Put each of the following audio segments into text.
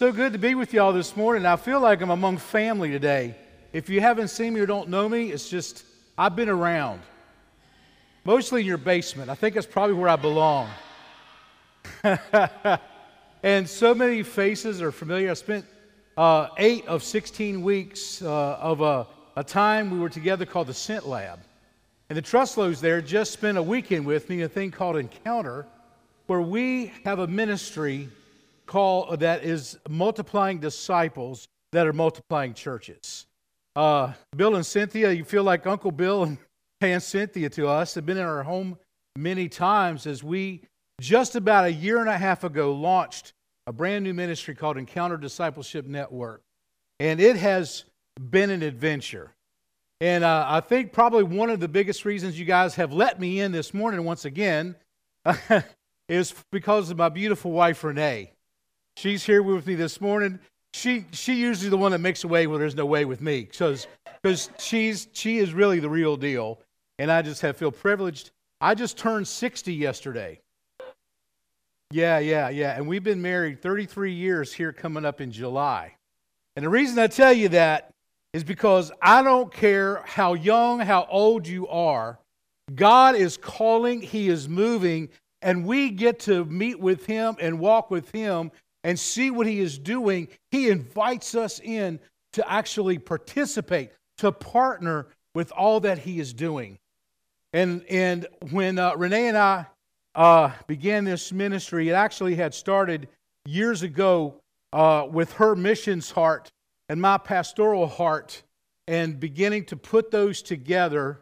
So good to be with y'all this morning. I feel like I'm among family today. If you haven't seen me or don't know me, it's just I've been around. Mostly in your basement. I think that's probably where I belong. and so many faces are familiar. I spent uh, eight of 16 weeks uh, of a, a time we were together called the Sent Lab. And the Truslows there just spent a weekend with me, in a thing called Encounter, where we have a ministry call that is multiplying disciples that are multiplying churches. Uh, Bill and Cynthia, you feel like Uncle Bill and Aunt Cynthia to us have been in our home many times as we just about a year and a half ago launched a brand new ministry called Encounter Discipleship Network. And it has been an adventure. And uh, I think probably one of the biggest reasons you guys have let me in this morning once again is because of my beautiful wife, Renee. She's here with me this morning. She she usually the one that makes a way where there's no way with me, because because she's she is really the real deal, and I just have feel privileged. I just turned 60 yesterday. Yeah, yeah, yeah, and we've been married 33 years here coming up in July. And the reason I tell you that is because I don't care how young, how old you are. God is calling, He is moving, and we get to meet with Him and walk with Him and see what he is doing, he invites us in to actually participate, to partner with all that he is doing. And, and when uh, Renee and I uh, began this ministry, it actually had started years ago uh, with her missions heart and my pastoral heart, and beginning to put those together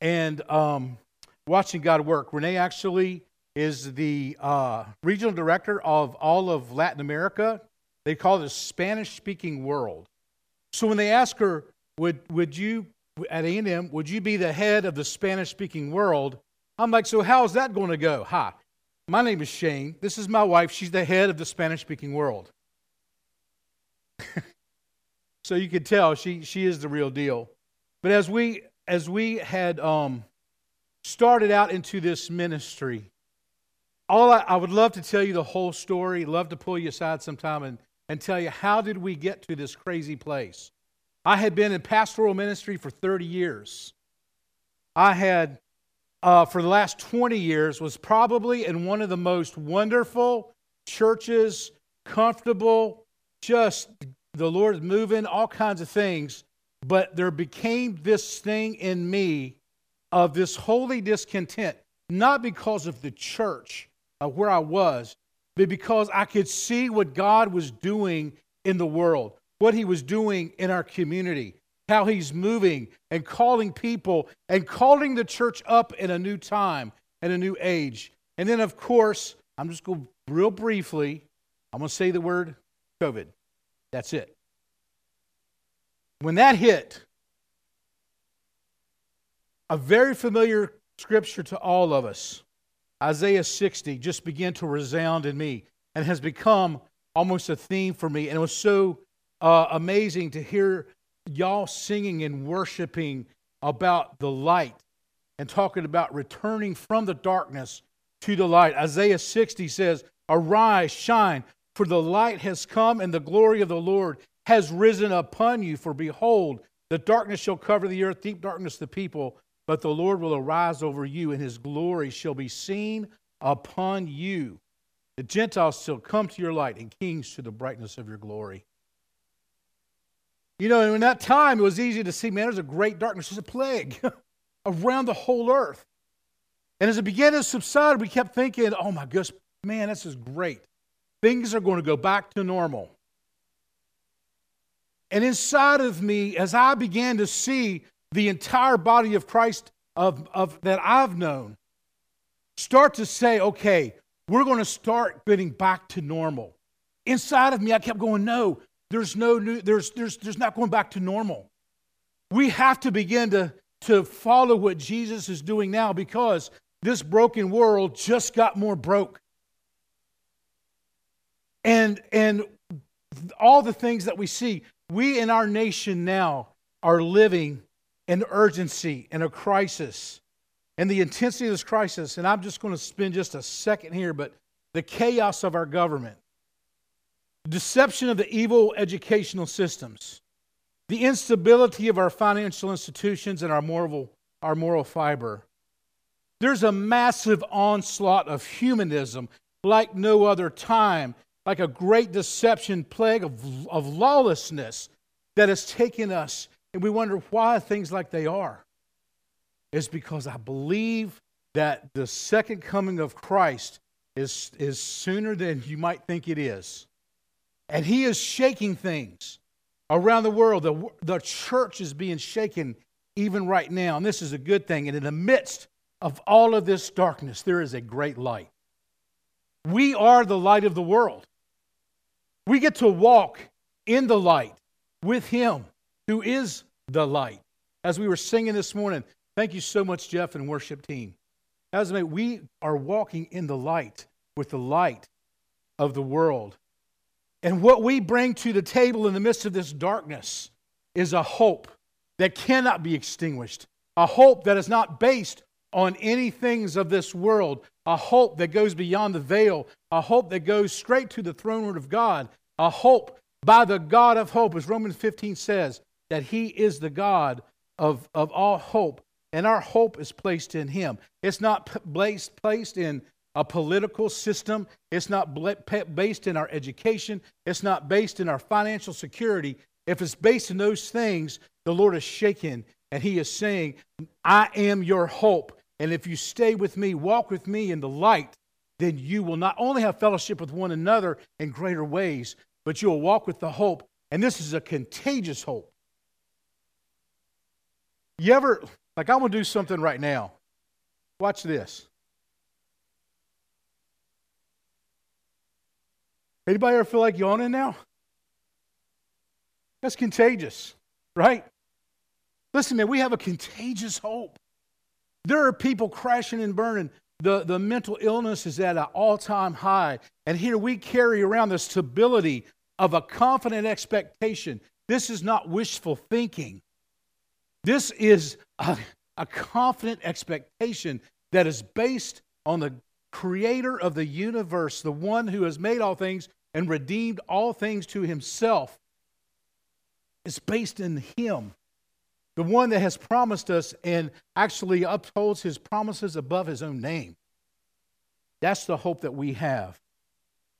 and um, watching God work. Renee actually is the uh, regional director of all of Latin America. They call it a Spanish speaking world. So when they ask her, would, would you, at ANM, would you be the head of the Spanish speaking world? I'm like, so how's that going to go? Hi, my name is Shane. This is my wife. She's the head of the Spanish speaking world. so you can tell she, she is the real deal. But as we, as we had um, started out into this ministry, all I, I, would love to tell you the whole story, love to pull you aside sometime and, and tell you how did we get to this crazy place. I had been in pastoral ministry for 30 years. I had, uh, for the last 20 years, was probably in one of the most wonderful churches, comfortable, just the Lord moving, all kinds of things. But there became this thing in me of this holy discontent, not because of the church, uh, where I was, but because I could see what God was doing in the world, what He was doing in our community, how He's moving and calling people and calling the church up in a new time and a new age. And then, of course, I'm just going real briefly, I'm going to say the word COVID. That's it. When that hit, a very familiar scripture to all of us Isaiah 60 just began to resound in me and has become almost a theme for me. And it was so uh, amazing to hear y'all singing and worshiping about the light and talking about returning from the darkness to the light. Isaiah 60 says, Arise, shine, for the light has come, and the glory of the Lord has risen upon you. For behold, the darkness shall cover the earth, deep darkness the people. But the Lord will arise over you, and his glory shall be seen upon you. The Gentiles shall come to your light, and kings to the brightness of your glory. You know, in that time, it was easy to see, man, there's a great darkness, there's a plague around the whole earth. And as it began to subside, we kept thinking, oh my goodness, man, this is great. Things are going to go back to normal. And inside of me, as I began to see the entire body of Christ of, of, that I've known start to say, okay, we're going to start getting back to normal. Inside of me, I kept going, no, there's no new, there's, there's, there's not going back to normal. We have to begin to, to follow what Jesus is doing now because this broken world just got more broke. And, and all the things that we see, we in our nation now are living an urgency and a crisis and the intensity of this crisis, and I'm just going to spend just a second here, but the chaos of our government. deception of the evil educational systems, the instability of our financial institutions and our moral, our moral fiber. There's a massive onslaught of humanism like no other time, like a great deception plague of, of lawlessness that has taken us. And we wonder why things like they are. It's because I believe that the second coming of Christ is, is sooner than you might think it is. And he is shaking things around the world. The, the church is being shaken even right now. And this is a good thing. And in the midst of all of this darkness, there is a great light. We are the light of the world. We get to walk in the light with Him who is the light. As we were singing this morning, thank you so much, Jeff and worship team. As we are walking in the light with the light of the world. And what we bring to the table in the midst of this darkness is a hope that cannot be extinguished, a hope that is not based on any things of this world, a hope that goes beyond the veil, a hope that goes straight to the throne room of God, a hope by the God of hope, as Romans 15 says, that He is the God of, of all hope, and our hope is placed in Him. It's not placed, placed in a political system. It's not based in our education. It's not based in our financial security. If it's based in those things, the Lord is shaken and He is saying, I am your hope. And if you stay with me, walk with me in the light, then you will not only have fellowship with one another in greater ways, but you will walk with the hope. And this is a contagious hope. You ever, like, I'm going to do something right now. Watch this. Anybody ever feel like yawning now? That's contagious, right? Listen, man, we have a contagious hope. There are people crashing and burning. The, the mental illness is at an all time high. And here we carry around the stability of a confident expectation. This is not wishful thinking. This is a, a confident expectation that is based on the creator of the universe, the one who has made all things and redeemed all things to himself, It's based in him. The one that has promised us and actually upholds his promises above his own name. That's the hope that we have.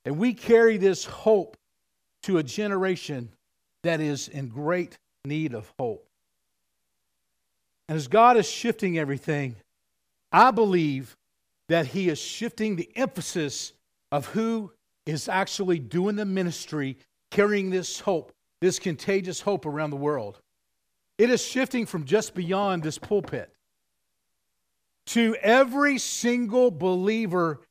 And we carry this hope to a generation that is in great need of hope. And as God is shifting everything, I believe that he is shifting the emphasis of who is actually doing the ministry, carrying this hope, this contagious hope around the world. It is shifting from just beyond this pulpit to every single believer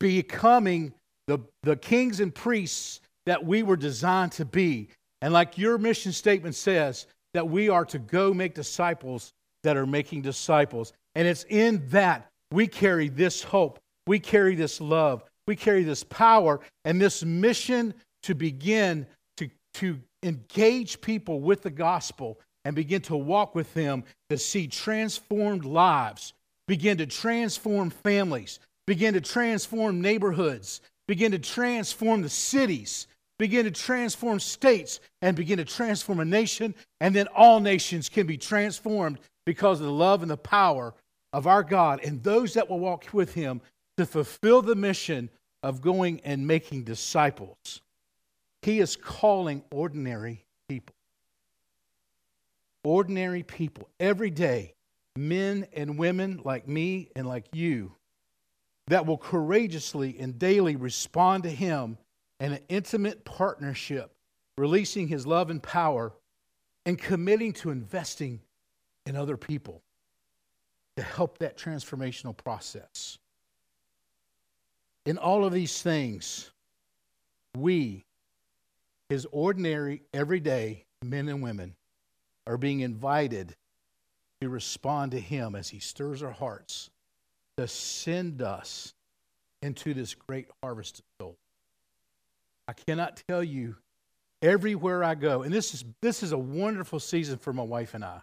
becoming the, the kings and priests that we were designed to be. And like your mission statement says, that we are to go make disciples that are making disciples. And it's in that we carry this hope, we carry this love, we carry this power and this mission to begin to, to engage people with the gospel and begin to walk with them to see transformed lives, begin to transform families, begin to transform neighborhoods, begin to transform the cities, begin to transform states, and begin to transform a nation. And then all nations can be transformed because of the love and the power of our God and those that will walk with him to fulfill the mission of going and making disciples. He is calling ordinary people. Ordinary people, every day, men and women like me and like you, that will courageously and daily respond to Him in an intimate partnership, releasing His love and power, and committing to investing in other people to help that transformational process. In all of these things, we, his ordinary, everyday men and women, are being invited to respond to him as he stirs our hearts to send us into this great harvest of souls. I cannot tell you everywhere I go, and this is this is a wonderful season for my wife and I.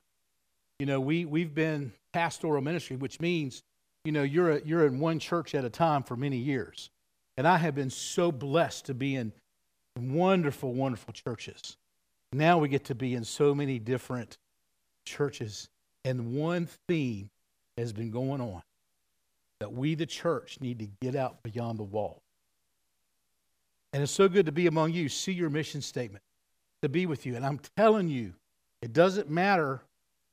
You know, we we've been pastoral ministry, which means you know, you're, a, you're in one church at a time for many years. And I have been so blessed to be in wonderful, wonderful churches. Now we get to be in so many different churches, and one theme has been going on that we, the church, need to get out beyond the wall. And it's so good to be among you, see your mission statement, to be with you. And I'm telling you, it doesn't matter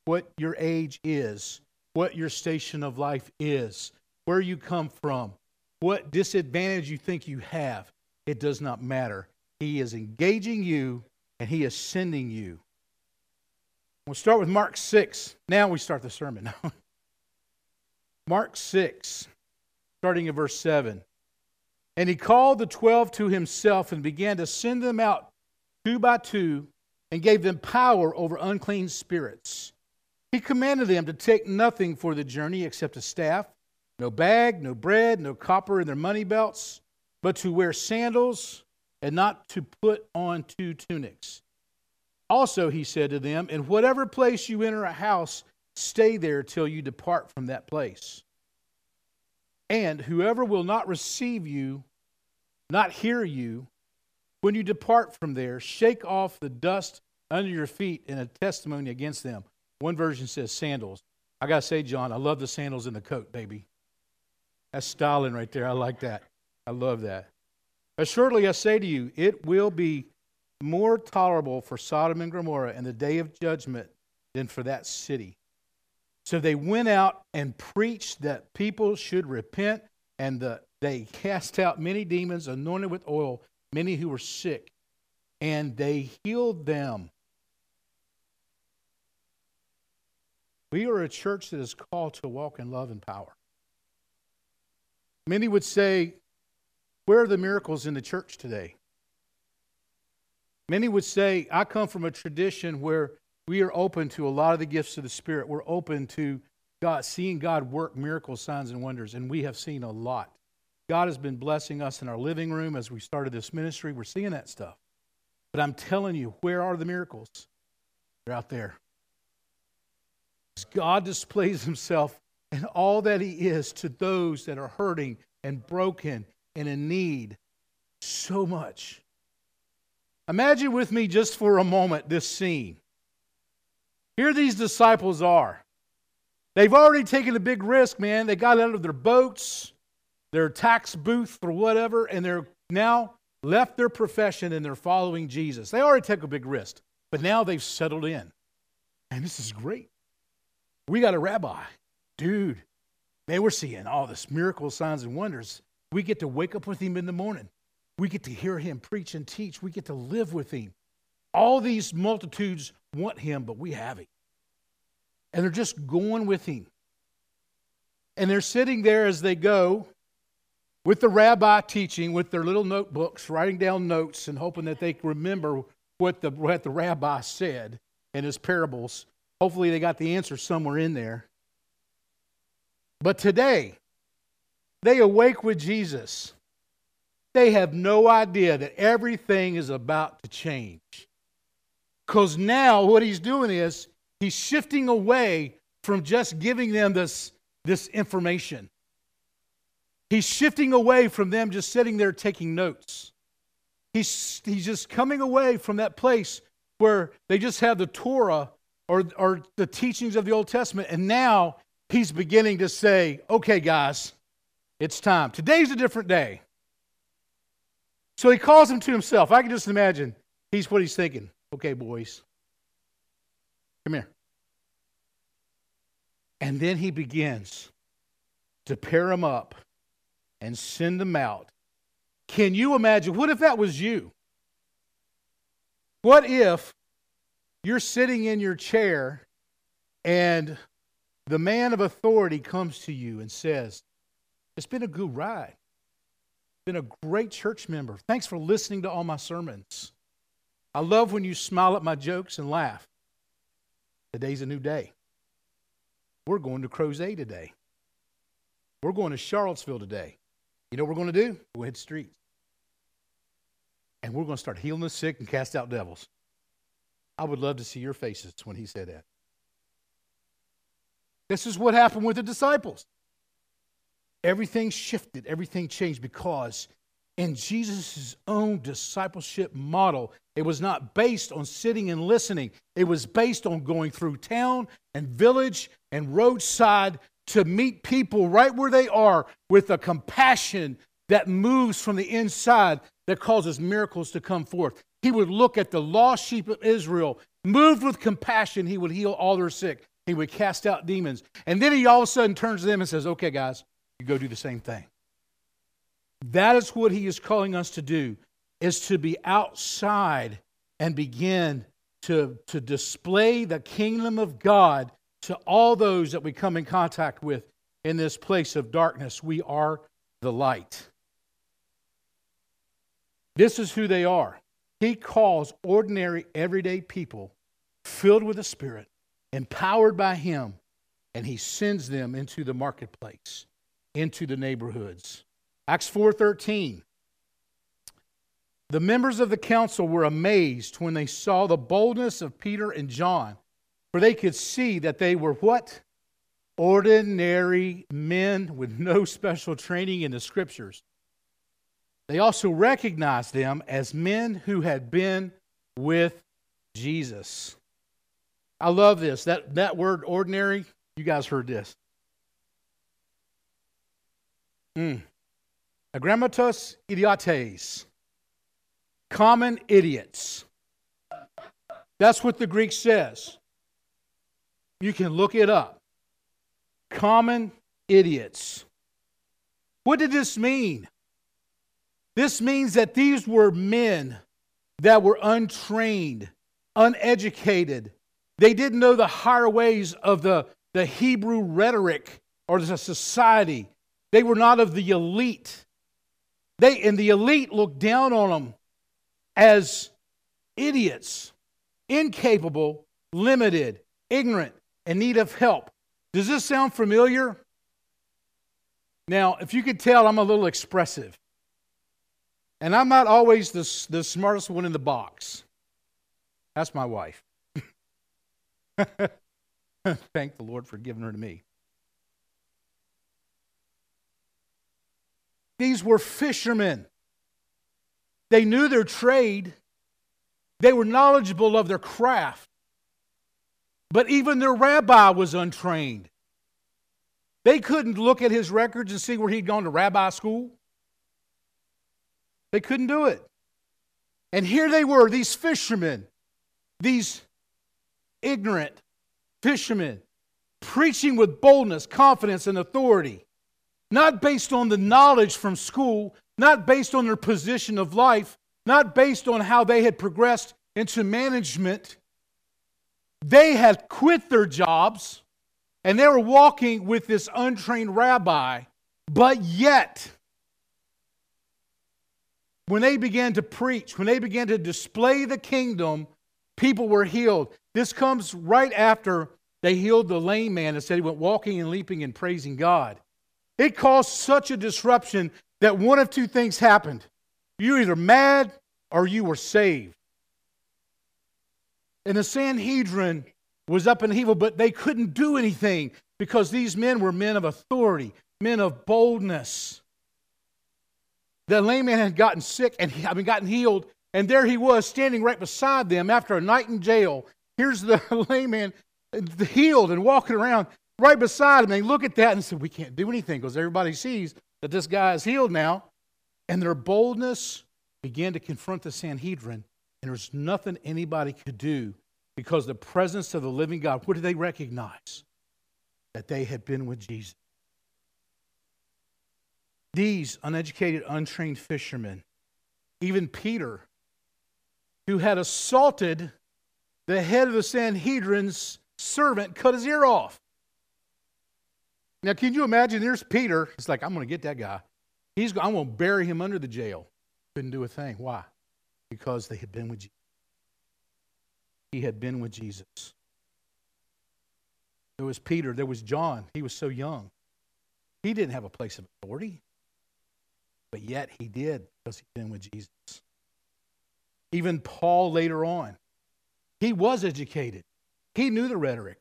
what your age is, what your station of life is, where you come from, what disadvantage you think you have. It does not matter. He is engaging you and He is sending you. We'll start with Mark 6. Now we start the sermon. Mark 6, starting in verse 7. And he called the twelve to himself and began to send them out two by two and gave them power over unclean spirits. He commanded them to take nothing for the journey except a staff, no bag, no bread, no copper in their money belts, but to wear sandals and not to put on two tunics. Also, he said to them, In whatever place you enter a house, stay there till you depart from that place. And whoever will not receive you, not hear you, when you depart from there, shake off the dust under your feet in a testimony against them. One version says sandals. I got to say, John, I love the sandals in the coat, baby. That's styling right there. I like that. I love that. Assuredly, I say to you, it will be more tolerable for Sodom and Gomorrah in the day of judgment than for that city. So they went out and preached that people should repent, and the, they cast out many demons, anointed with oil, many who were sick, and they healed them. We are a church that is called to walk in love and power. Many would say, Where are the miracles in the church today? Many would say, I come from a tradition where we are open to a lot of the gifts of the Spirit. We're open to God, seeing God work miracles, signs, and wonders, and we have seen a lot. God has been blessing us in our living room as we started this ministry. We're seeing that stuff. But I'm telling you, where are the miracles? They're out there. God displays himself and all that he is to those that are hurting and broken and in need so much. Imagine with me just for a moment this scene. Here these disciples are. They've already taken a big risk, man. They got out of their boats, their tax booth or whatever, and they're now left their profession and they're following Jesus. They already took a big risk, but now they've settled in. And this is great. We got a rabbi. Dude, man, we're seeing all this miracles, signs, and wonders. We get to wake up with him in the morning. We get to hear him preach and teach. We get to live with him. All these multitudes want him, but we have him. And they're just going with him. And they're sitting there as they go with the rabbi teaching, with their little notebooks, writing down notes and hoping that they remember what the, what the rabbi said in his parables. Hopefully, they got the answer somewhere in there. But today, they awake with Jesus. They have no idea that everything is about to change. Because now what he's doing is he's shifting away from just giving them this, this information. He's shifting away from them just sitting there taking notes. He's, he's just coming away from that place where they just have the Torah or, or the teachings of the Old Testament, and now he's beginning to say, okay, guys, it's time. Today's a different day. So he calls them to himself. I can just imagine he's what he's thinking. Okay, boys, come here. And then he begins to pair them up and send them out. Can you imagine? What if that was you? What if you're sitting in your chair and the man of authority comes to you and says, It's been a good ride. Been a great church member. Thanks for listening to all my sermons. I love when you smile at my jokes and laugh. Today's a new day. We're going to Crozet today. We're going to Charlottesville today. You know what we're going to do? We're going to hit the streets. And we're going to start healing the sick and cast out devils. I would love to see your faces when he said that. This is what happened with the disciples. Everything shifted, everything changed because in Jesus' own discipleship model. It was not based on sitting and listening, it was based on going through town and village and roadside to meet people right where they are with a compassion that moves from the inside that causes miracles to come forth. He would look at the lost sheep of Israel, moved with compassion, he would heal all their sick. He would cast out demons. And then he all of a sudden turns to them and says, Okay, guys, you go do the same thing. That is what he is calling us to do, is to be outside and begin to, to display the kingdom of God to all those that we come in contact with in this place of darkness. We are the light. This is who they are. He calls ordinary, everyday people filled with the Spirit, empowered by Him, and He sends them into the marketplace, into the neighborhoods. Acts 4:13 The members of the council were amazed when they saw the boldness of Peter and John, for they could see that they were what? Ordinary men with no special training in the scriptures. They also recognized them as men who had been with Jesus. I love this. That, that word ordinary, you guys heard this. Mm. Agrammatos idiotes. Common idiots. That's what the Greek says. You can look it up. Common idiots. What did this mean? This means that these were men that were untrained, uneducated. They didn't know the higher ways of the, the Hebrew rhetoric or the society. They were not of the elite. They and the elite looked down on them as idiots, incapable, limited, ignorant, in need of help. Does this sound familiar? Now, if you could tell, I'm a little expressive. And I'm not always the, the smartest one in the box. That's my wife. Thank the Lord for giving her to me. These were fishermen. They knew their trade, they were knowledgeable of their craft. But even their rabbi was untrained. They couldn't look at his records and see where he'd gone to rabbi school. They couldn't do it. And here they were, these fishermen, these ignorant fishermen, preaching with boldness, confidence, and authority, not based on the knowledge from school, not based on their position of life, not based on how they had progressed into management. They had quit their jobs and they were walking with this untrained rabbi, but yet, when they began to preach, when they began to display the kingdom, people were healed. This comes right after they healed the lame man and said he went walking and leaping and praising God. It caused such a disruption that one of two things happened. You were either mad or you were saved. And the Sanhedrin was up in evil, but they couldn't do anything because these men were men of authority, men of boldness. The lame man had gotten sick and he, I mean gotten healed, and there he was standing right beside them after a night in jail. Here's the lame man uh, healed and walking around right beside him. They look at that and say, We can't do anything because everybody sees that this guy is healed now. And their boldness began to confront the Sanhedrin, and there's nothing anybody could do because the presence of the living God, what did they recognize? That they had been with Jesus. These uneducated, untrained fishermen, even Peter, who had assaulted the head of the Sanhedrin's servant, cut his ear off. Now, can you imagine? There's Peter. It's like, I'm going to get that guy. He's, I'm going to bury him under the jail. Couldn't do a thing. Why? Because they had been with Jesus. He had been with Jesus. There was Peter. There was John. He was so young. He didn't have a place of authority. But yet he did because he'd been with Jesus. Even Paul later on, he was educated. He knew the rhetoric.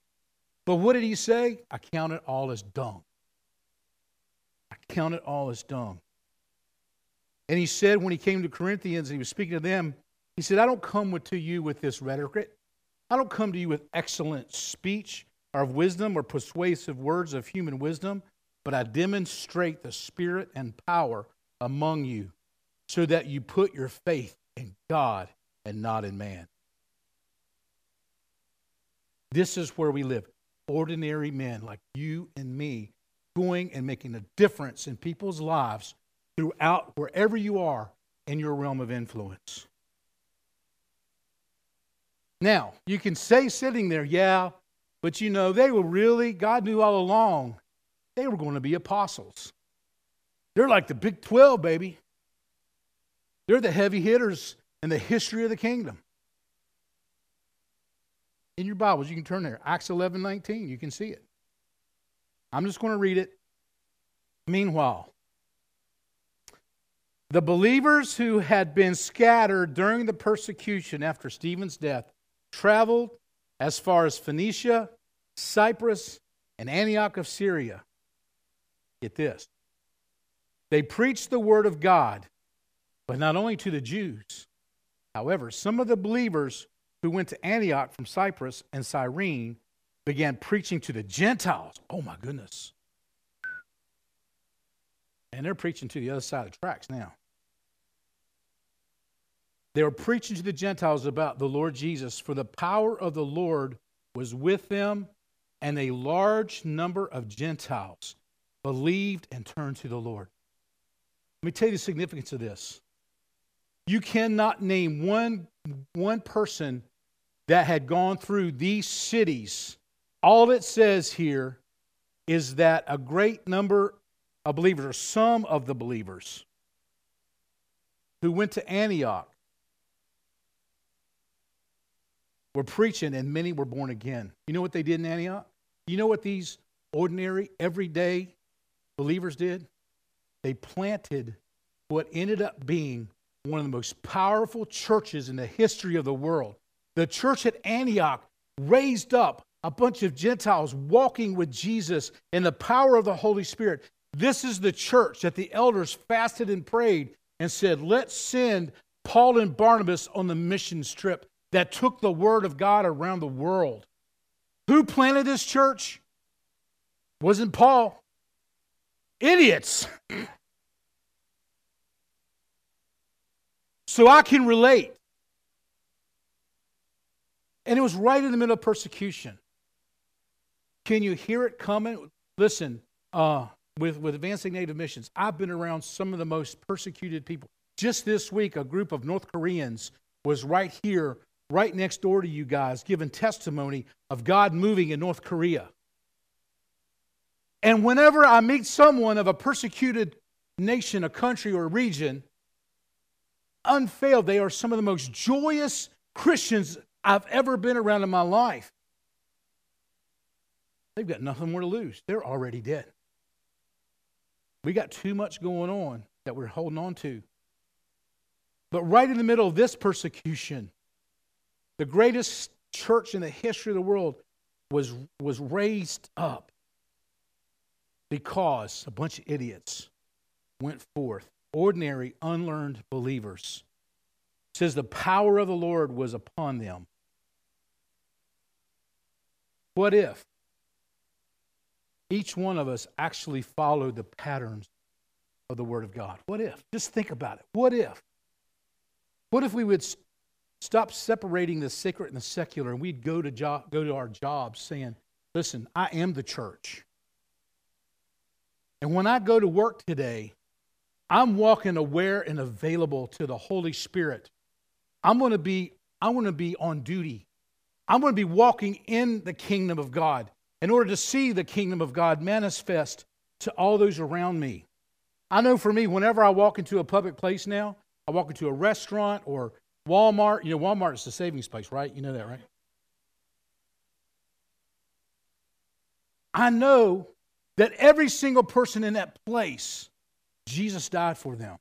But what did he say? I count it all as dung. I count it all as dung. And he said, when he came to Corinthians, and he was speaking to them, he said, I don't come to you with this rhetoric. I don't come to you with excellent speech or of wisdom or persuasive words of human wisdom, but I demonstrate the Spirit and power among you so that you put your faith in God and not in man. This is where we live. Ordinary men like you and me going and making a difference in people's lives throughout wherever you are in your realm of influence. Now, you can say sitting there, yeah, but you know, they were really, God knew all along they were going to be apostles. They're like the Big 12, baby. They're the heavy hitters in the history of the kingdom. In your Bibles, you can turn there. Acts 11 19, you can see it. I'm just going to read it. Meanwhile, the believers who had been scattered during the persecution after Stephen's death traveled as far as Phoenicia, Cyprus, and Antioch of Syria. Get this. They preached the word of God, but not only to the Jews. However, some of the believers who went to Antioch from Cyprus and Cyrene began preaching to the Gentiles. Oh my goodness. And they're preaching to the other side of the tracks now. They were preaching to the Gentiles about the Lord Jesus, for the power of the Lord was with them, and a large number of Gentiles believed and turned to the Lord. Let me tell you the significance of this. You cannot name one, one person that had gone through these cities. All it says here is that a great number of believers, or some of the believers, who went to Antioch were preaching, and many were born again. You know what they did in Antioch? You know what these ordinary, everyday believers did? They planted what ended up being one of the most powerful churches in the history of the world. The church at Antioch raised up a bunch of Gentiles walking with Jesus in the power of the Holy Spirit. This is the church that the elders fasted and prayed and said, Let's send Paul and Barnabas on the missions trip that took the word of God around the world. Who planted this church? Wasn't Paul. Idiots. so I can relate. And it was right in the middle of persecution. Can you hear it coming? Listen, uh, with, with Advancing Native Missions, I've been around some of the most persecuted people. Just this week, a group of North Koreans was right here, right next door to you guys, giving testimony of God moving in North Korea. And whenever I meet someone of a persecuted nation, a country, or a region, unfailed, they are some of the most joyous Christians I've ever been around in my life. They've got nothing more to lose. They're already dead. We got too much going on that we're holding on to. But right in the middle of this persecution, the greatest church in the history of the world was, was raised up because a bunch of idiots went forth, ordinary, unlearned believers. It says the power of the Lord was upon them. What if each one of us actually followed the patterns of the Word of God. What if? Just think about it. What if? What if we would stop separating the sacred and the secular and we'd go to, job, go to our jobs saying, listen, I am the church. And when I go to work today, I'm walking aware and available to the Holy Spirit. I'm going to be I want to be on duty. I'm going to be walking in the kingdom of God in order to see the kingdom of God manifest to all those around me. I know for me, whenever I walk into a public place now, I walk into a restaurant or Walmart. You know, Walmart is the savings place, right? You know that, right? I know that every single person in that place, Jesus died for them.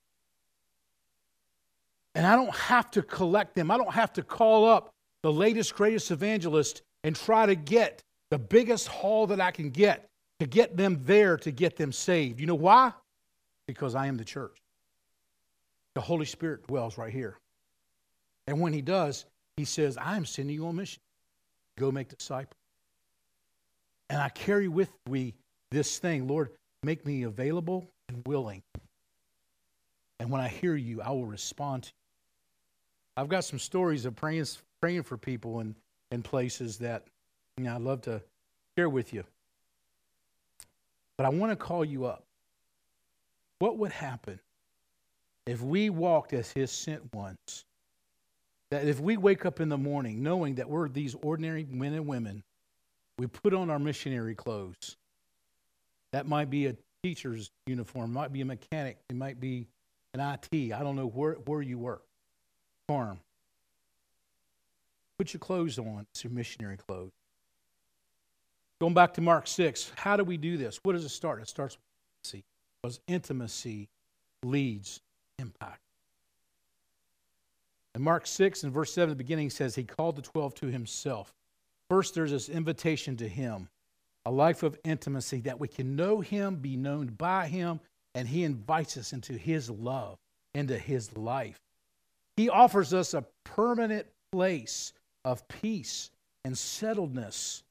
And I don't have to collect them. I don't have to call up the latest, greatest evangelist and try to get the biggest haul that I can get to get them there to get them saved. You know why? Because I am the church. the Holy Spirit dwells right here. And when he does, he says, I'm sending you on mission. Go make disciples. And I carry with me this thing Lord, make me available and willing. And when I hear you, I will respond to you. I've got some stories of praying, praying for people in, in places that you know, I'd love to share with you. But I want to call you up. What would happen if we walked as his sent ones? That if we wake up in the morning knowing that we're these ordinary men and women, we put on our missionary clothes. That might be a teacher's uniform, might be a mechanic, it might be an IT. I don't know where, where you work. Farm. Put your clothes on. It's your missionary clothes. Going back to Mark 6, how do we do this? What does it start? It starts with intimacy. Because intimacy leads impact. In Mark 6 and verse 7, the beginning says, He called the 12 to Himself. First, there's this invitation to Him, a life of intimacy that we can know Him, be known by Him, and He invites us into His love, into His life. He offers us a permanent place of peace and settledness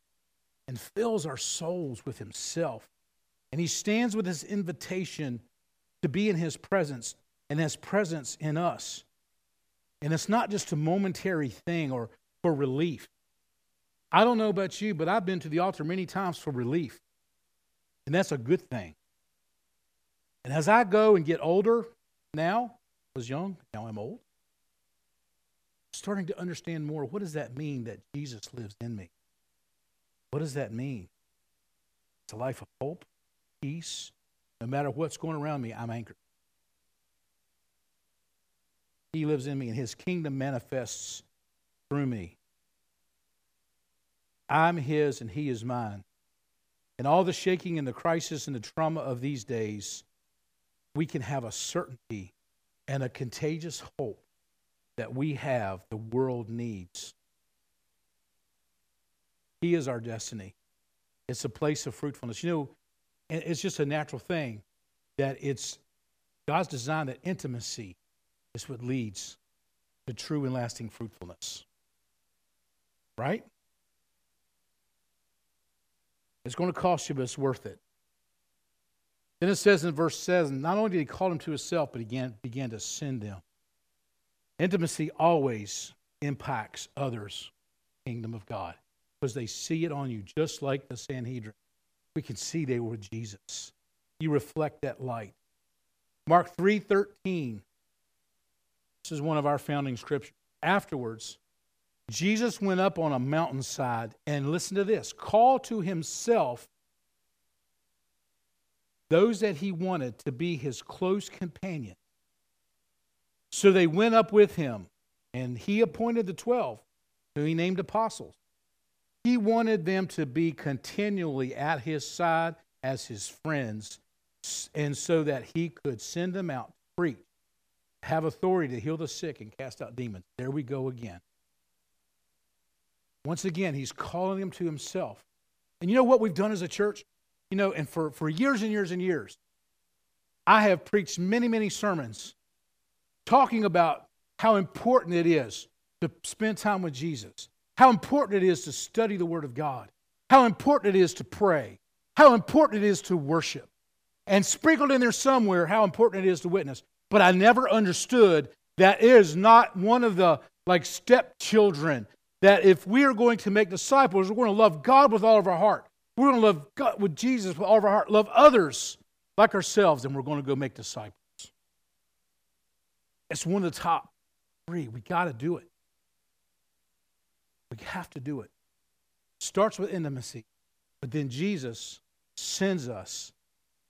and fills our souls with Himself. And He stands with His invitation to be in His presence and His presence in us. And it's not just a momentary thing or for relief. I don't know about you, but I've been to the altar many times for relief. And that's a good thing. And as I go and get older now, I was young, now I'm old, starting to understand more what does that mean that Jesus lives in me? What does that mean? It's a life of hope, peace. No matter what's going around me, I'm anchored. He lives in me, and his kingdom manifests through me. I'm his, and he is mine. And all the shaking and the crisis and the trauma of these days, we can have a certainty and a contagious hope that we have the world needs. He is our destiny. It's a place of fruitfulness. You know, it's just a natural thing that it's God's design that intimacy is what leads to true and lasting fruitfulness. Right? It's going to cost you, but it's worth it. Then it says in verse 7 not only did he call them to himself, but he began, to send them. Intimacy always impacts others, kingdom of God because they see it on you, just like the Sanhedrin. We can see they were Jesus. You reflect that light. Mark 3:13. This is one of our founding scriptures. Afterwards, Jesus went up on a mountainside and listen to this, called to himself those that he wanted to be his close companion. So they went up with him, and he appointed the 12, who he named apostles. He wanted them to be continually at his side as his friends, and so that he could send them out to preach, have authority to heal the sick and cast out demons. There we go again. Once again, he's calling them to himself. And you know what we've done as a church? You know, and for, for years and years and years, I have preached many, many sermons talking about how important it is to spend time with Jesus how important it is to study the Word of God, how important it is to pray, how important it is to worship, and sprinkled in there somewhere how important it is to witness. But I never understood that is not one of the like stepchildren that if we are going to make disciples, we're going to love God with all of our heart. We're going to love God with Jesus with all of our heart, love others like ourselves, and we're going to go make disciples. It's one of the top three. We got to do it. We have to do it. Starts with intimacy, but then Jesus sends us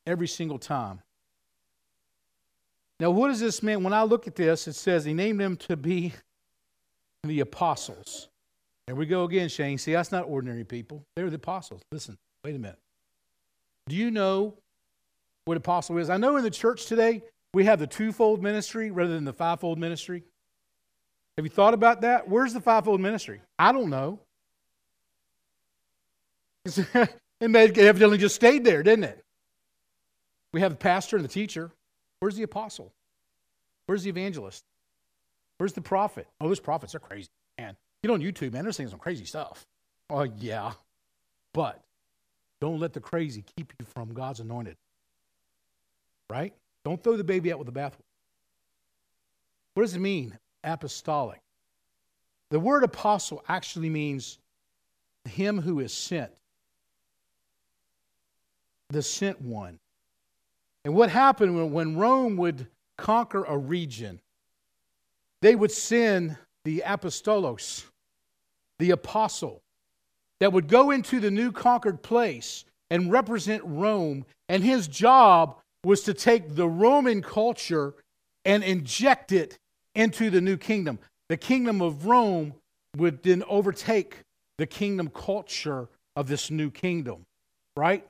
every single time. Now, what does this mean? When I look at this, it says he named them to be the apostles. There we go again, Shane. See, that's not ordinary people. They're the apostles. Listen, wait a minute. Do you know what apostle is? I know in the church today we have the twofold ministry rather than the fivefold ministry. Have you thought about that? Where's the fivefold ministry? I don't know. it evidently just stayed there, didn't it? We have the pastor and the teacher. Where's the apostle? Where's the evangelist? Where's the prophet? Oh, those prophets are crazy, man. Know, on YouTube, man, they're saying some crazy stuff. Oh, yeah. But don't let the crazy keep you from God's anointed. Right? Don't throw the baby out with the bathwater. What does it mean, apostolic? The word apostle actually means him who is sent, the sent one. And what happened when Rome would conquer a region, they would send the apostolos, the apostle, that would go into the new conquered place and represent Rome. And his job was to take the Roman culture and inject it into the new kingdom. The kingdom of Rome would then overtake the kingdom culture of this new kingdom, right?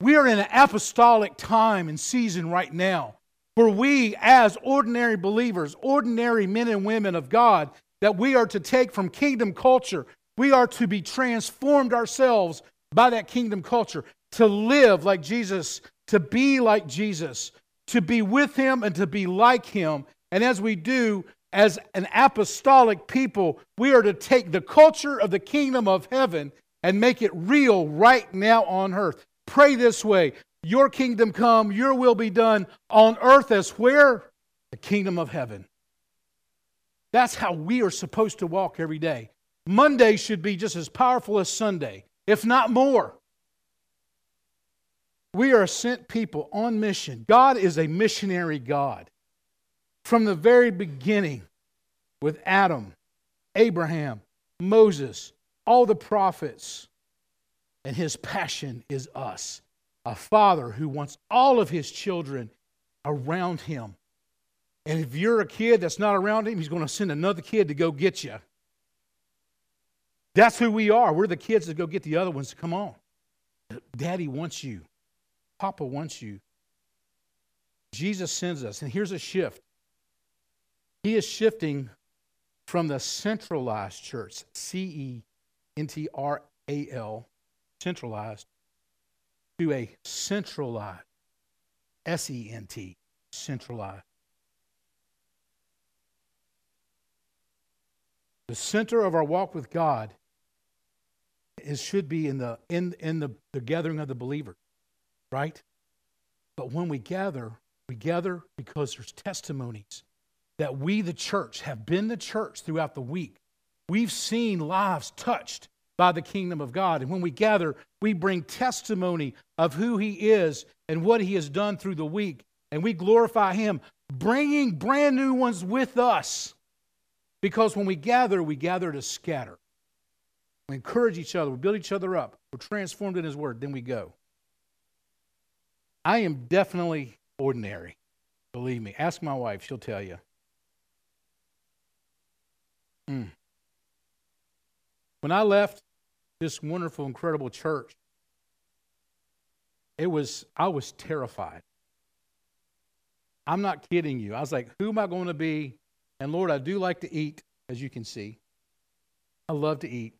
We are in an apostolic time and season right now where we, as ordinary believers, ordinary men and women of God, that we are to take from kingdom culture, we are to be transformed ourselves by that kingdom culture, to live like Jesus, to be like Jesus, to be with Him and to be like Him. And as we do, as an apostolic people, we are to take the culture of the kingdom of heaven and make it real right now on earth. Pray this way Your kingdom come, your will be done on earth as where? The kingdom of heaven. That's how we are supposed to walk every day. Monday should be just as powerful as Sunday, if not more. We are sent people on mission. God is a missionary God. From the very beginning, with Adam, Abraham, Moses, all the prophets, and his passion is us. A father who wants all of his children around him. And if you're a kid that's not around him, he's going to send another kid to go get you. That's who we are. We're the kids that go get the other ones to come on. Daddy wants you. Papa wants you. Jesus sends us. And here's a shift he is shifting from the centralized church, C E N T R A L, centralized, to a sentralized, S E N T, sentralized. The center of our walk with God is should be in the in in the, the gathering of the believer, right? But when we gather, we gather because there's testimonies that we, the church, have been the church throughout the week. We've seen lives touched by the kingdom of God. And when we gather, we bring testimony of who He is and what He has done through the week. And we glorify Him, bringing brand new ones with us. Because when we gather, we gather to scatter. We encourage each other, we build each other up, we're transformed in His Word, then we go. I am definitely ordinary. Believe me. Ask my wife, she'll tell you. Mm. When I left this wonderful, incredible church, it was, I was terrified. I'm not kidding you. I was like, who am I going to be? And Lord, I do like to eat, as you can see. I love to eat.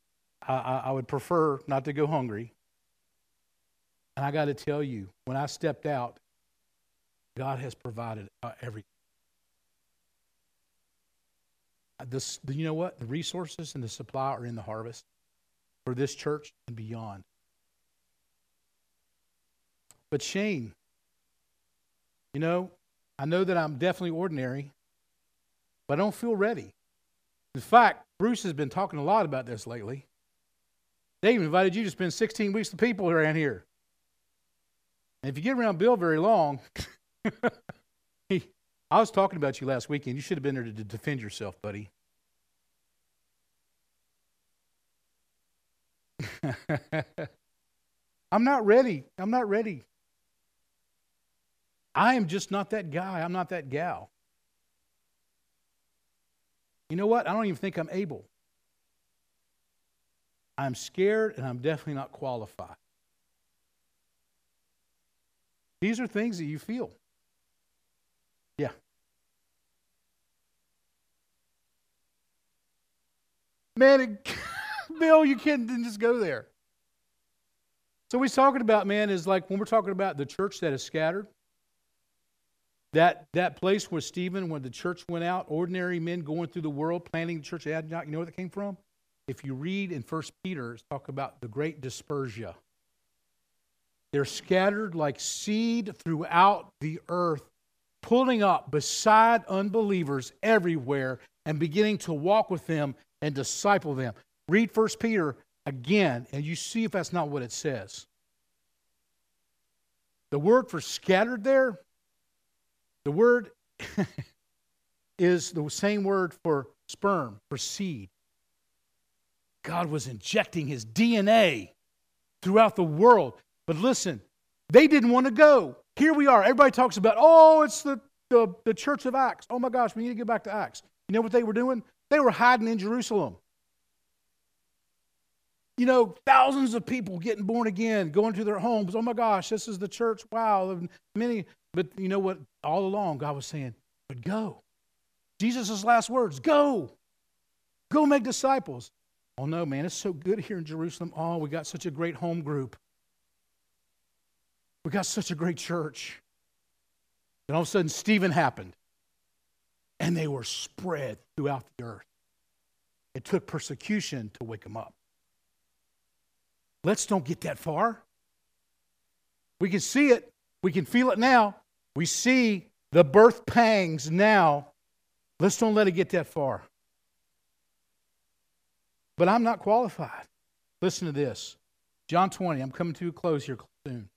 I, I, I would prefer not to go hungry. And I got to tell you, when I stepped out, God has provided uh, everything. This, you know what? The resources and the supply are in the harvest for this church and beyond. But Shane, you know, I know that I'm definitely ordinary, but I don't feel ready. In fact, Bruce has been talking a lot about this lately. They even invited you to spend 16 weeks with people around here. And if you get around Bill very long, he, I was talking about you last weekend. You should have been there to defend yourself, buddy. I'm not ready. I'm not ready. I am just not that guy. I'm not that gal. You know what? I don't even think I'm able. I'm scared and I'm definitely not qualified. These are things that you feel. Yeah. Man, it, Bill, you can't just go there. So, he's talking about, man, is like when we're talking about the church that is scattered, that, that place where Stephen, when the church went out, ordinary men going through the world, planting the church at you know where that came from? If you read in First Peter, it's talk about the great dispersia. They're scattered like seed throughout the earth, pulling up beside unbelievers everywhere and beginning to walk with them and disciple them. Read First Peter again, and you see if that's not what it says. The word for scattered there, the word is the same word for sperm, for seed. God was injecting his DNA throughout the world. But listen, they didn't want to go. Here we are. Everybody talks about, oh, it's the, the, the church of Acts. Oh my gosh, we need to get back to Acts. You know what they were doing? They were hiding in Jerusalem. You know, thousands of people getting born again, going to their homes. Oh my gosh, this is the church. Wow. Many, but you know what? All along, God was saying, but go. Jesus' last words go. Go make disciples. Oh no, man, it's so good here in Jerusalem. Oh, we got such a great home group. We got such a great church. And all of a sudden, Stephen happened. And they were spread throughout the earth. It took persecution to wake them up. Let's don't get that far. We can see it, we can feel it now. We see the birth pangs now. Let's don't let it get that far. But I'm not qualified. Listen to this John 20, I'm coming to a close here soon.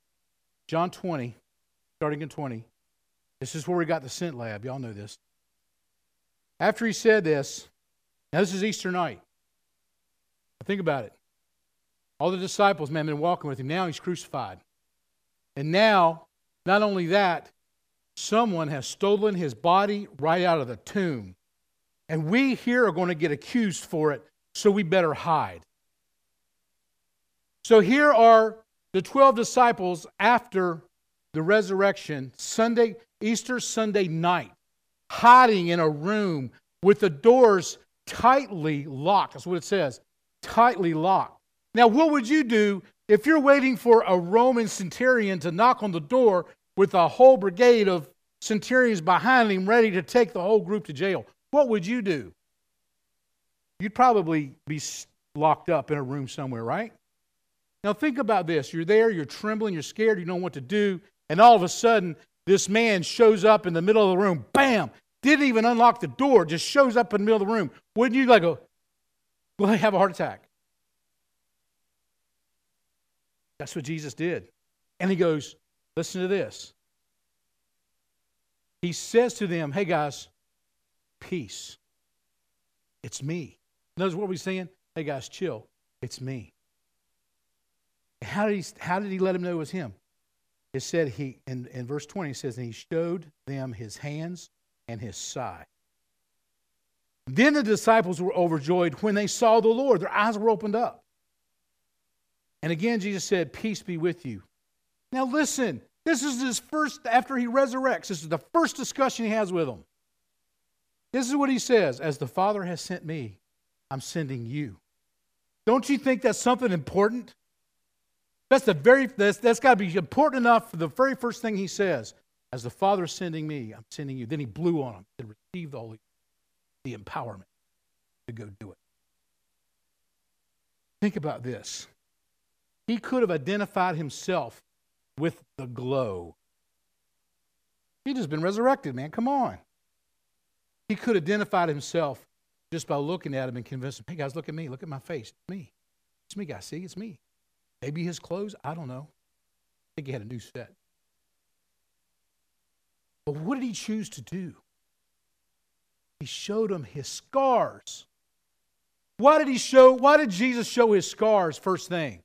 John 20, starting in 20. This is where we got the Sent Lab. Y'all know this. After he said this, now this is Easter night. Think about it. All the disciples, man, have been walking with him. Now he's crucified. And now, not only that, someone has stolen his body right out of the tomb. And we here are going to get accused for it, so we better hide. So here are the 12 disciples after the resurrection, Sunday, Easter Sunday night, hiding in a room with the doors tightly locked. That's what it says tightly locked. Now, what would you do if you're waiting for a Roman centurion to knock on the door with a whole brigade of centurions behind him ready to take the whole group to jail? What would you do? You'd probably be locked up in a room somewhere, right? Now, think about this. You're there, you're trembling, you're scared, you don't know what to do, and all of a sudden, this man shows up in the middle of the room. Bam! Didn't even unlock the door, just shows up in the middle of the room. Wouldn't you like go, well, have a heart attack? That's what Jesus did. And he goes, listen to this. He says to them, hey guys, peace. It's me. Notice what we're saying? Hey guys, chill. It's me. How did he, how did he let him know it was him? It said he in, in verse 20 it says, and he showed them his hands and his side. Then the disciples were overjoyed when they saw the Lord. Their eyes were opened up. And again, Jesus said, Peace be with you. Now, listen, this is his first, after he resurrects, this is the first discussion he has with them. This is what he says As the Father has sent me, I'm sending you. Don't you think that's something important? That's the very that's, that's got to be important enough for the very first thing he says. As the Father is sending me, I'm sending you. Then he blew on him and received the Holy the empowerment to go do it. Think about this. He could have identified himself with the glow. He just been resurrected, man. Come on. He could identify himself just by looking at him and convinced him, hey guys, look at me, look at my face. It's me. It's me, guys. See, it's me. Maybe his clothes, I don't know. I think he had a new set. But what did he choose to do? He showed him his scars. Why did he show, why did Jesus show his scars first thing?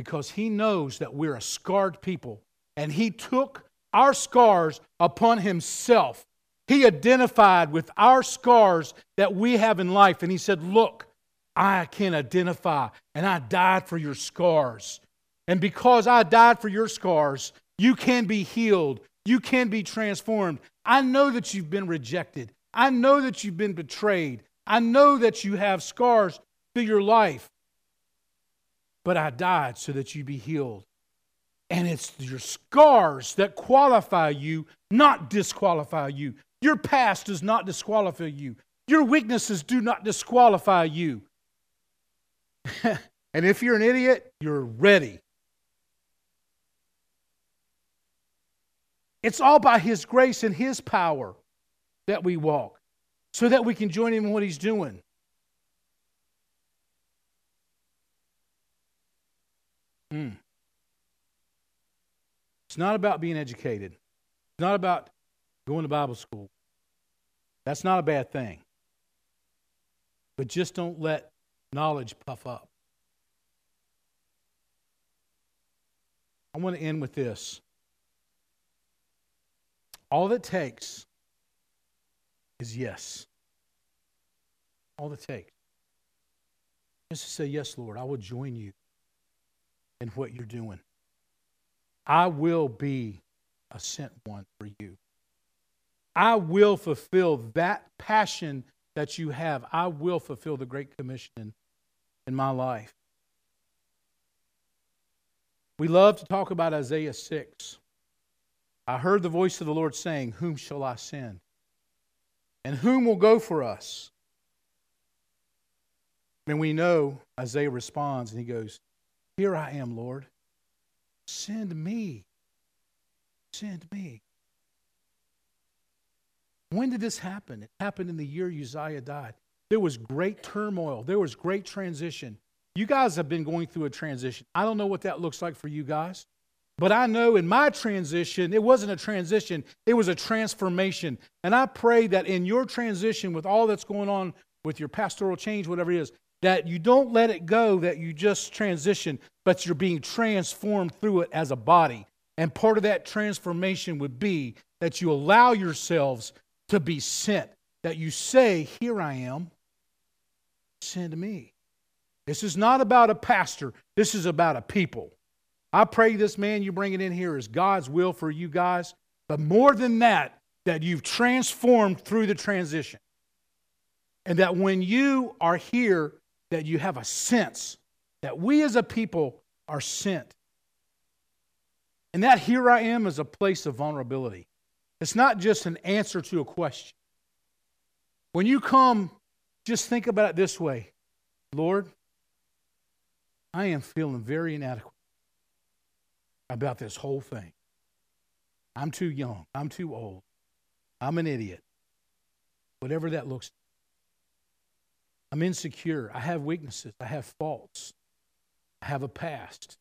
Because he knows that we're a scarred people. And he took our scars upon himself. He identified with our scars that we have in life. And he said, Look, I can identify, and I died for your scars. And because I died for your scars, you can be healed. You can be transformed. I know that you've been rejected. I know that you've been betrayed. I know that you have scars through your life but I died so that you be healed. And it's your scars that qualify you, not disqualify you. Your past does not disqualify you. Your weaknesses do not disqualify you. and if you're an idiot, you're ready. It's all by His grace and His power that we walk so that we can join Him in what He's doing. Mm. It's not about being educated. It's not about going to Bible school. That's not a bad thing. But just don't let knowledge puff up. I want to end with this. All it takes is yes. All it takes. Just to say, Yes, Lord, I will join you in what you're doing. I will be a sent one for you. I will fulfill that passion that you have. I will fulfill the Great Commission in, in my life. We love to talk about Isaiah 6. I heard the voice of the Lord saying, Whom shall I send? And whom will go for us? And we know Isaiah responds and he goes, Here I am, Lord. Send me. Send me. When did this happen? It happened in the year Uzziah died. There was great turmoil, there was great transition. You guys have been going through a transition. I don't know what that looks like for you guys, but I know in my transition, it wasn't a transition, it was a transformation. And I pray that in your transition, with all that's going on with your pastoral change, whatever it is, that you don't let it go that you just transition, but you're being transformed through it as a body. And part of that transformation would be that you allow yourselves to be sent, that you say, Here I am, send me. This is not about a pastor, this is about a people. I pray this man you bring it in here is God's will for you guys, but more than that, that you've transformed through the transition. And that when you are here, that you have a sense that we as a people are sent. And that here I am is a place of vulnerability. It's not just an answer to a question. When you come, just think about it this way Lord, I am feeling very inadequate about this whole thing. I'm too young. I'm too old. I'm an idiot. Whatever that looks. I'm insecure. I have weaknesses. I have faults. I have a past.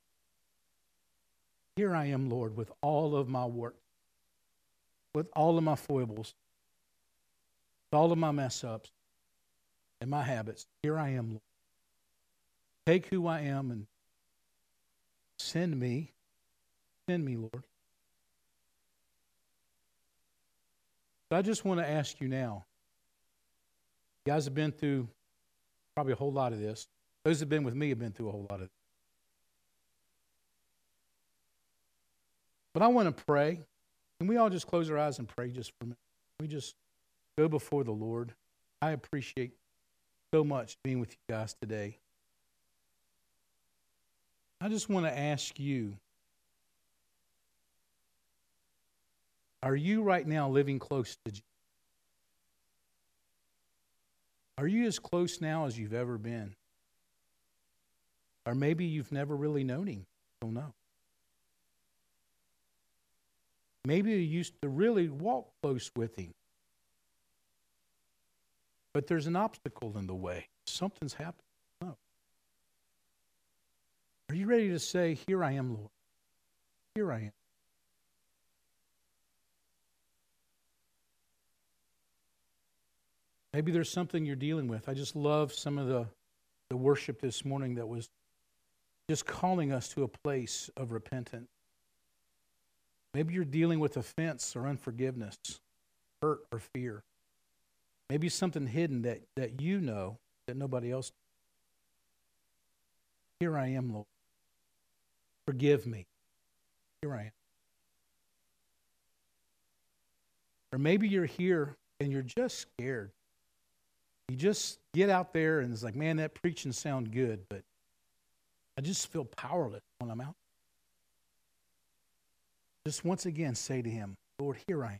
Here I am, Lord, with all of my work, with all of my foibles, with all of my mess ups and my habits. Here I am, Lord. Take who I am and send me. Send me, Lord. But I just want to ask you now. You guys have been through probably a whole lot of this. Those that have been with me have been through a whole lot of this. But I want to pray. Can we all just close our eyes and pray just for a minute? We just go before the Lord. I appreciate so much being with you guys today. I just want to ask you Are you right now living close to Jesus? Are you as close now as you've ever been? Or maybe you've never really known him. I don't know. Maybe you used to really walk close with him. But there's an obstacle in the way. Something's happened. No. Are you ready to say, Here I am, Lord? Here I am. Maybe there's something you're dealing with. I just love some of the, the worship this morning that was just calling us to a place of repentance. Maybe you're dealing with offense or unforgiveness, hurt or fear. Maybe something hidden that, that you know that nobody else. Here I am, Lord. Forgive me. Here I am. Or maybe you're here and you're just scared. You just get out there and it's like, man, that preaching sound good, but I just feel powerless when I'm out. just once again say to him, Lord, here I am.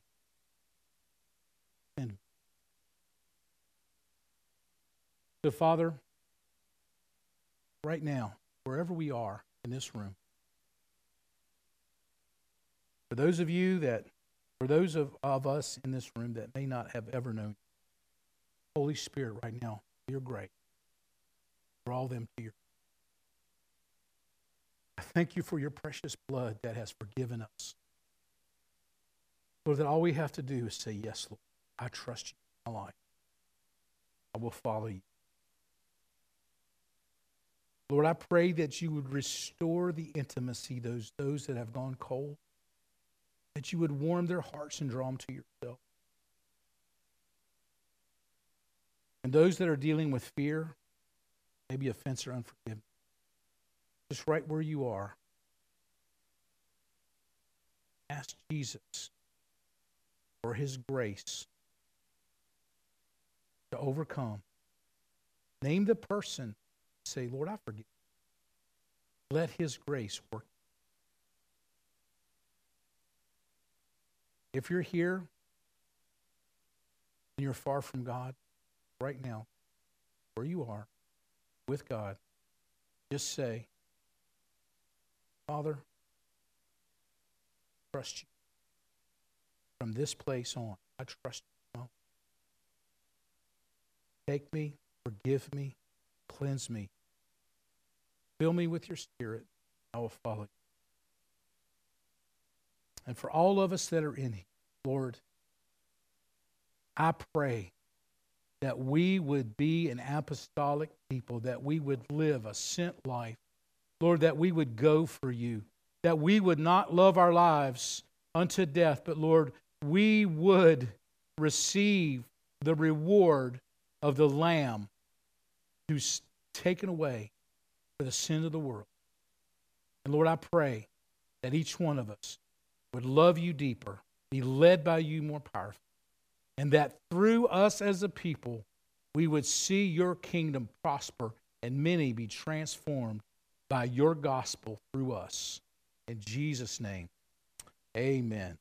And so, Father, right now, wherever we are in this room, for those of you that, for those of, of us in this room that may not have ever known, Holy Spirit, right now, you're great. draw them to your. I thank you for your precious blood that has forgiven us. Lord, that all we have to do is say, Yes, Lord, I trust you in my life. I will follow you. Lord, I pray that you would restore the intimacy, those, those that have gone cold, that you would warm their hearts and draw them to yourself. And those that are dealing with fear, maybe offense or unforgiveness, just right where you are, ask Jesus for his grace to overcome. Name the person. Say, Lord, I forgive. Let his grace work. If you're here and you're far from God right now, where you are with God, just say, Father, trust you. From this place on, I trust you. Take me, forgive me, cleanse me. Fill me with your spirit. I will follow you. And for all of us that are in here, Lord, I pray that we would be an apostolic people, that we would live a sent life. Lord, that we would go for you, that we would not love our lives unto death, but Lord, we would receive the reward of the Lamb who's taken away for the sin of the world. And Lord, I pray that each one of us would love you deeper, be led by you more powerfully, and that through us as a people, we would see your kingdom prosper and many be transformed by your gospel through us. In Jesus' name, amen.